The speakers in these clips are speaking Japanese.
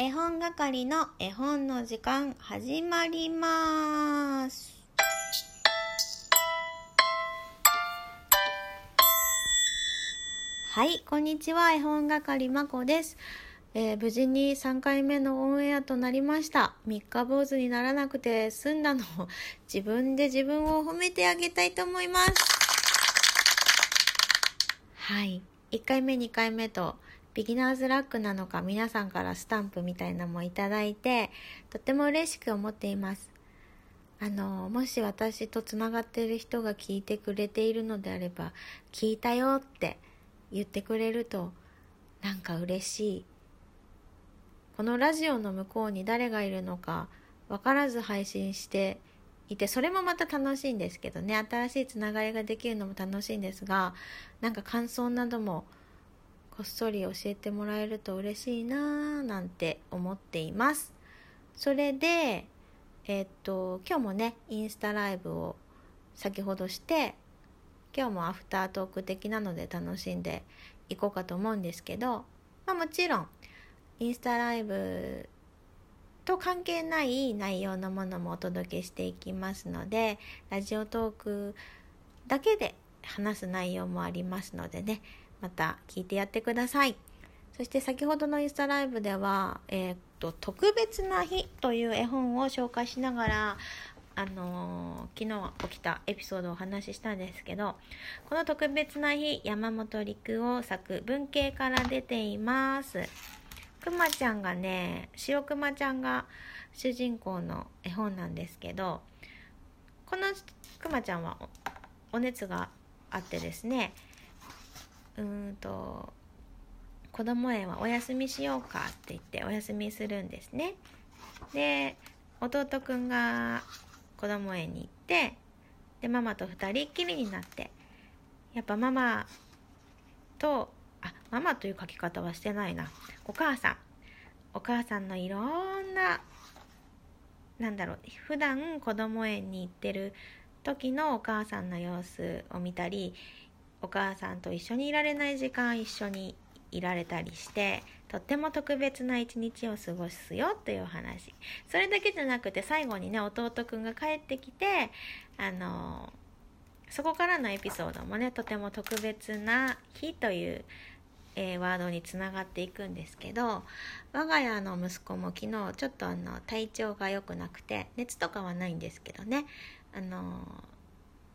絵本係の絵本の時間始まります。はい、こんにちは。絵本係まこです。えー無事に3回目のオンエアとなりました。三日坊主にならなくて済んだのを 自分で自分を褒めてあげたいと思います。はい。1回目、2回目と、ビギナーズラックなのか皆さんからスタンプみたいなのもいただいて、とっても嬉しく思っています。あの、もし私とつながっている人が聞いてくれているのであれば、聞いたよって言ってくれると、なんか嬉しい。このラジオの向こうに誰がいるのか分からず配信していてそれもまた楽しいんですけどね新しいつながりができるのも楽しいんですがなんか感想などもこっそり教えてもらえると嬉しいなぁなんて思っています。それでえっと今日もねインスタライブを先ほどして今日もアフタートーク的なので楽しんでいこうかと思うんですけど、まあ、もちろんインスタライブと関係ない内容のものもお届けしていきますのでラジオトークだけで話す内容もありますのでねまた聞いてやってください。そして先ほどのインスタライブでは「えーっと特別な日」という絵本を紹介しながらあのー昨日起きたエピソードをお話ししたんですけどこの特別な日山本陸夫作文系から出ています。くまちゃんがね白くまちゃんが主人公の絵本なんですけどこのくまちゃんはおお熱があってですねうんと子供園はお休みしようかって言ってお休みするんですね。で弟くんが子供園に行ってでママと二人っきりになってやっぱママとあママという書き方はしてないな。お母さん。お母さんのいろんななんだろう普段子供園に行ってる時のお母さんの様子を見たりお母さんと一緒にいられない時間一緒にいられたりしてとっても特別な一日を過ごすよというお話。それだけじゃなくて最後にね弟くんが帰ってきてあのそこからのエピソードもねとても特別な日という、えーワードにつながっていくんですけど我が家の息子も昨日ちょっとあの体調が良くなくて熱とかはないんですけどねあの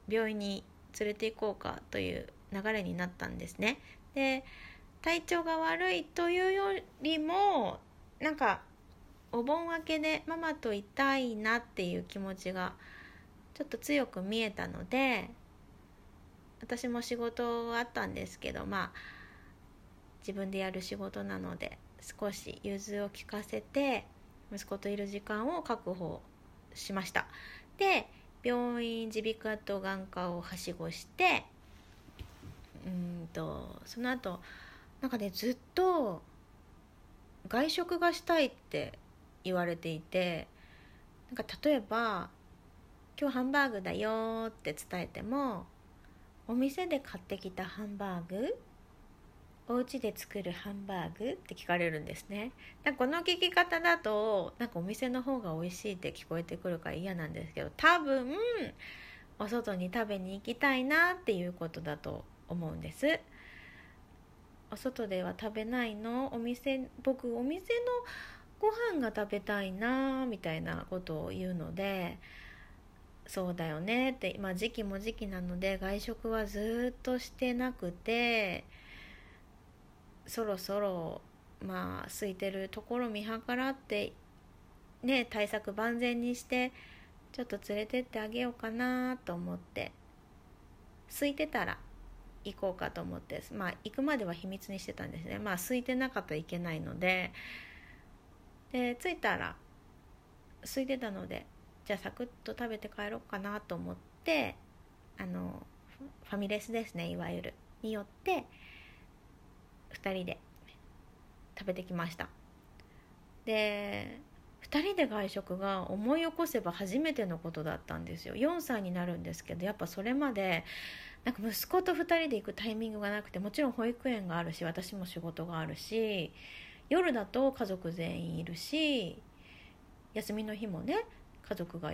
病院に連れて行こうかという流れになったんですね。で体調が悪いというよりもなんかお盆明けでママといたいなっていう気持ちがちょっと強く見えたので私も仕事あったんですけどまあ自分でやる仕事なので少し融通を利かせて息子といる時間を確保しましたで病院耳鼻科と眼科をはしごしてうんとその後なんかねずっと外食がしたいって言われていてなんか例えば「今日ハンバーグだよ」って伝えても「お店で買ってきたハンバーグお家で作るハンバーグ?」って聞かれるんですねなこの聞き方だとなんかお店の方が美味しいって聞こえてくるから嫌なんですけど多分お外に食べに行きたいなっていうことだと思うんですお外では食べないの？お店僕お店のご飯が食べたいなみたいなことを言うのでそうだよねって、まあ、時期も時期なので外食はずっとしてなくてそろそろまあ空いてるところ見計らってね対策万全にしてちょっと連れてってあげようかなと思って空いてたら行こうかと思ってまあ行くまでは秘密にしてたんですね。まあ空いてなかったらいけないのでで着いたら空いてたのでじゃあサクッと食べて帰ろうかなと思ってあのフファミレスですねいわゆる。によって2人で食べてきました。で2人で外食が思い起こせば初めてのことだったんですよ。4歳になるんですけどやっぱそれまでなんか息子と2人で行くタイミングがなくてもちろん保育園があるし私も仕事があるし夜だと家族全員いるし休みの日もね家族が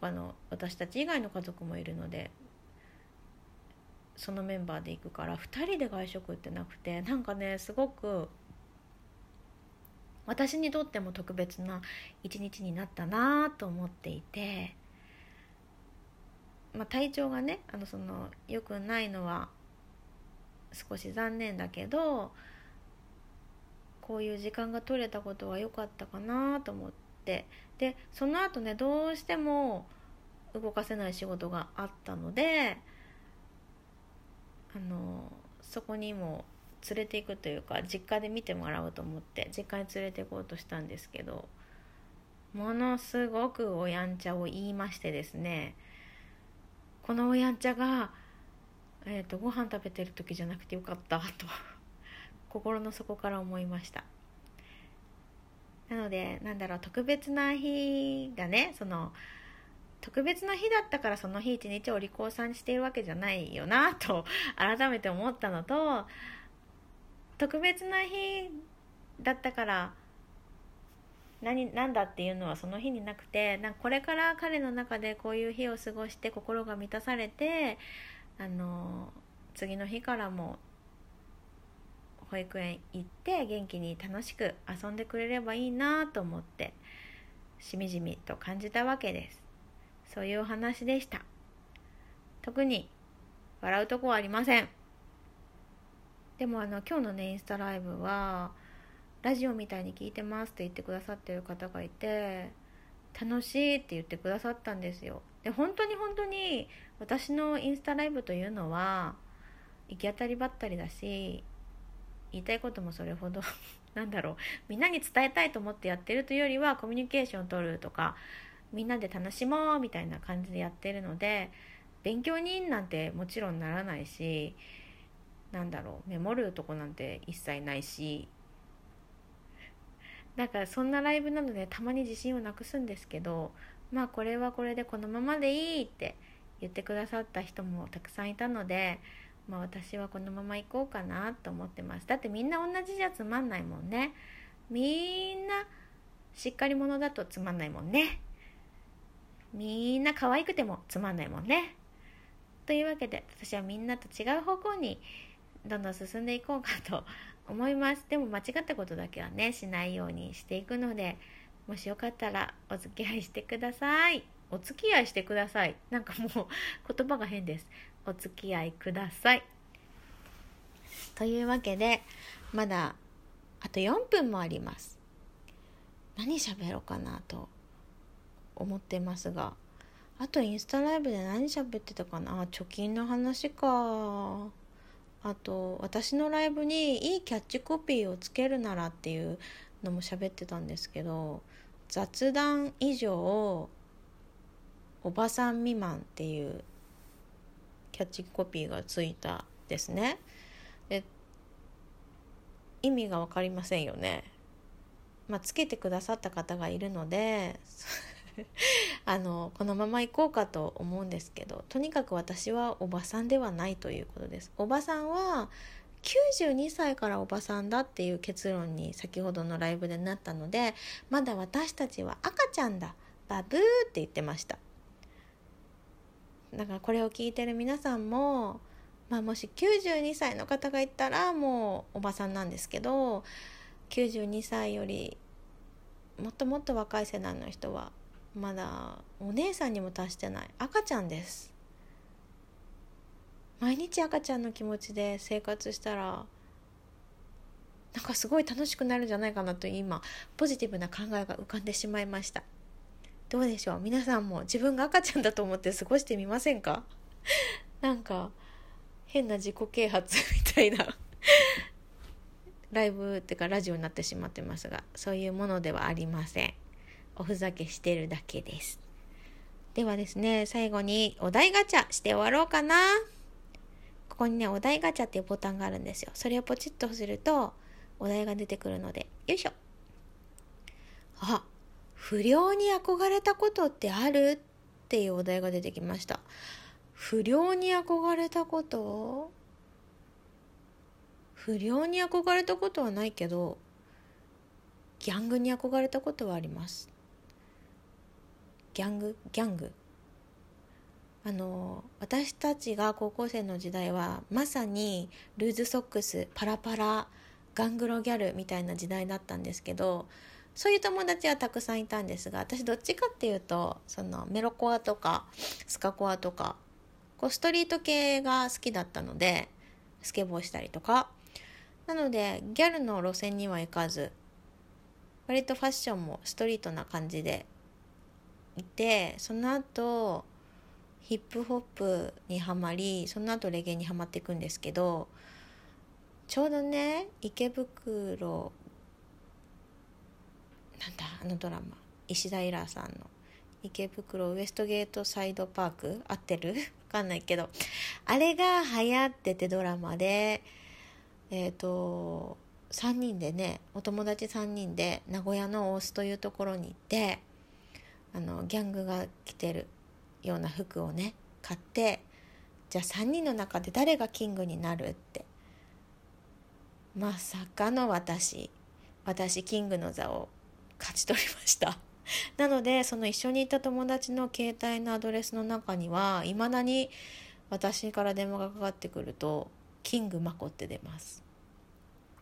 他の私たち以外の家族もいるのでそのメンバーで行くから2人で外食ってなくてなんかねすごく私にとっても特別な一日になったなと思っていて、まあ、体調がねあのその良くないのは少し残念だけどこういう時間が取れたことは良かったかなと思ってでその後ねどうしても動かせない仕事があったのであのそこにも連れていくというか実家で見てもらおうと思って実家に連れて行こうとしたんですけどものすごくおやんちゃを言いましてですねこのおやんちゃが、えーと、ご飯食べてる時じゃなくてよかったと心の底から思いました。なのでなんだろう特別な日がねその特別な日だったからその日一日お利口さんにしているわけじゃないよなと 改めて思ったのと特別な日だったから何何だっていうのはその日になくてなんかこれから彼の中でこういう日を過ごして心が満たされてあの次の日からも保育園行って元気に楽しく遊んでくれればいいなと思ってしみじみと感じたわけです。そういうお話でした。特に笑うとこはありません。でもあの今日のねインスタライブはラジオみたいに聞いてますって言ってくださってる方がいて楽しいって言ってくださったんですよ。で本当に本当に私のインスタライブというのは行き当たりばったりだし言いたいこともそれほど なんだろうみんなに伝えたいと思ってやってるというよりはコミュニケーションを取るとかみんなで楽しもうみたいな感じでやってるので勉強になんてもちろんならないしなんだろうメモるとこなんて一切ないし。だからそんなライブなのでたまに自信をなくすんですけどまあこれはこれでこのままでいいって言ってくださった人もたくさんいたのでまあ私はこのまま行こうかなと思ってます。だってみんな同じじゃつまんないもんね。みんなしっかり者だとつまんないもんね。みんな可愛くてもつまんないもんね。というわけで私はみんなと違う方向にどんどん進んでいこうかと思います。でも間違ったことだけはねしないようにしていくのでもしよかったらお付き合いしてください。お付き合いしてください。なんかもう言葉が変です。お付き合いください。というわけでまだあと4分もあります。何喋ろうかなと思ってますがあとインスタライブで何喋ってたかな？貯金の話か。あと私のライブにいいキャッチコピーをつけるならっていうのも喋ってたんですけど雑談以上おばさん未満っていうキャッチコピーがついたですね。で意味が分かりませんよね。まあつけてくださった方がいるので あのこのまま行こうかと思うんですけどとにかく私はおばさんではないということです。おばさんは92歳からおばさんだっていう結論に先ほどのライブでなったのでまだ私たちは赤ちゃんだバブーって言ってました。だからこれを聞いてる皆さんも、まあ、もし92歳の方がいたらもうおばさんなんですけど92歳よりもっともっと若い世代の人はまだお姉さんにも達してない赤ちゃんです。毎日赤ちゃんの気持ちで生活したらなんかすごい楽しくなるんじゃないかなと今ポジティブな考えが浮かんでしまいました。どうでしょう？皆さんも自分が赤ちゃんだと思って過ごしてみませんか？なんか変な自己啓発みたいなライブっていうかラジオになってしまってますがそういうものではありません。おふざけしてるだけです。ではですね、最後にお題ガチャして終わろうかな。ここにね、お題ガチャっていうボタンがあるんですよ。それをポチッとすると、お題が出てくるので、よいしょ。あ、不良に憧れたことってあるっていうお題が出てきました。不良に憧れたこと？不良に憧れたことはないけど、ギャングに憧れたことはありますギャングギャング。あの私たちが高校生の時代はまさにルーズソックスパラパラガングロギャルみたいな時代だったんですけどそういう友達はたくさんいたんですが私どっちかっていうとそのメロコアとかスカコアとかこうストリート系が好きだったのでスケボーしたりとか。なのでギャルの路線には行かず割とファッションもストリートな感じでいてその後ヒップホップにはまりその後レゲエにはまっていくんですけどちょうどね池袋なんだあのドラマ石田イラーさんの池袋ウエストゲートサイドパーク合ってる？わかんないけどあれが流行っててドラマでえっ、ー、と3人でねお友達3人で名古屋の大須というところに行ってあのギャングが着てるような服をね買ってじゃあ3人の中で誰がキングになるって。まさかの私。私キングの座を勝ち取りました。なのでその一緒にいた友達の携帯のアドレスの中にはいまだに私から電話がかかってくると「キングマコ」って出ます。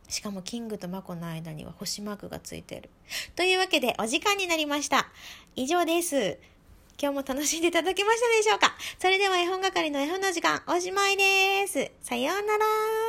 しかもキングとマコの間には星マークがついてる。というわけでお時間になりました。以上です。今日も楽しんでいただけましたでしょうか？それでは絵本係の絵本の時間おしまいです。さようなら。